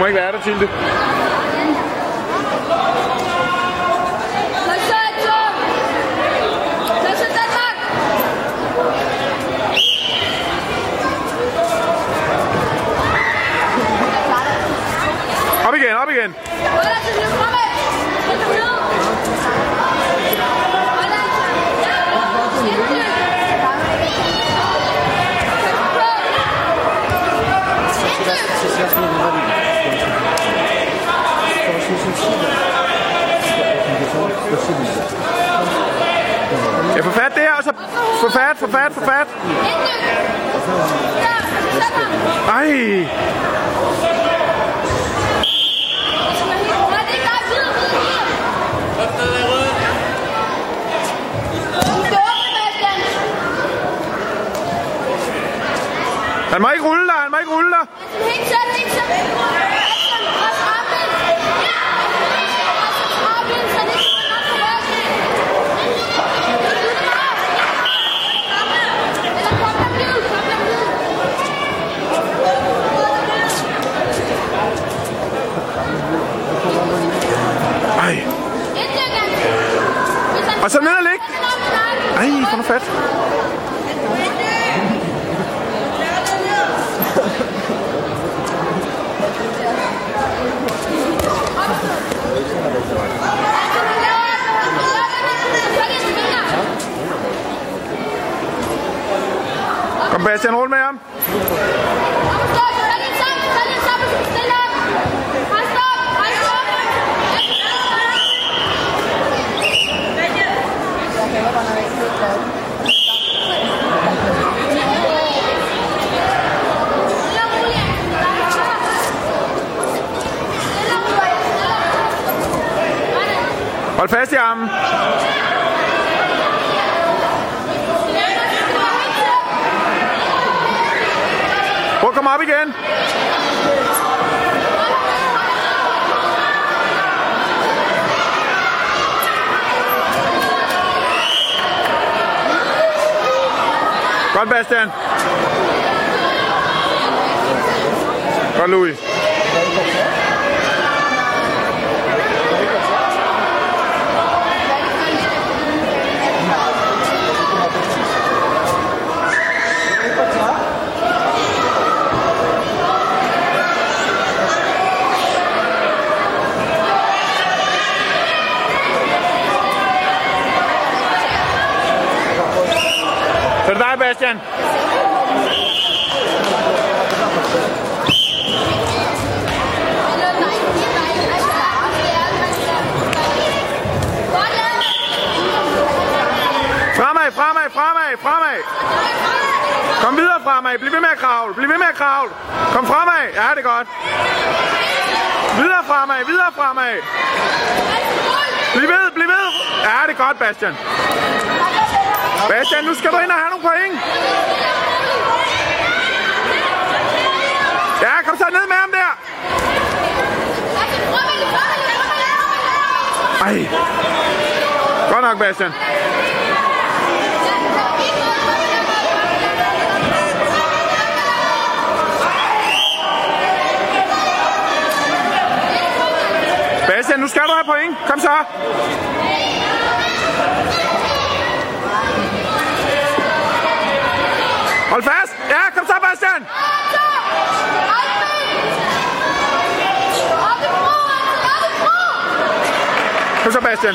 må ikke være der, Tilde. Op igen, op igen. Der, og så få fat, få fat, få fat. Ej, han må ikke rulle dig, han må ikke rulle dig. Helt tæt, helt tæt. Christian, pres armen. Pres armen, så det ikke kommer op på ryggen. Eller kom der blid, kom der blid. Ej, Indlæggen. Hvis han og så ned og ligge. Ej, få nu fat. Kom Bastian, rul med ham. Fast i armen. Prøv at komme op igen. Godt, Bastian. Godt, Louis. Så Bastian. Fremad, fremad, fremad, fremad. Kom videre fremad. Bliv ved med at kravle. Bliv ved med at kravle. Kom fremad. Ja, det er godt. Videre fremad, videre fremad. Bliv ved, bliv ved. Ja, det er godt, Bastian. Bastian, nu skal du ind og have nogle point. Ja, kom så ned med ham der. Ej. Godt nok, Bastian. Bastian, nu skal du have point. Kom så. Hold fast. Ja, kom så, Bastian. Kom så, Bastian.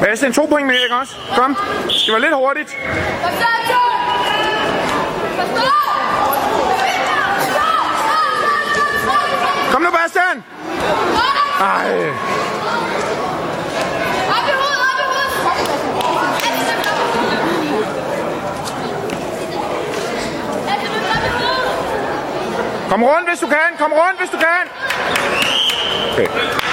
Bastian, to point med, ikke også? Kom. Det var lidt hurtigt. Kom! Kom nu, Bastian! Ej. Kom rundt, hvis du kan. Kom rundt, hvis du kan. Okay.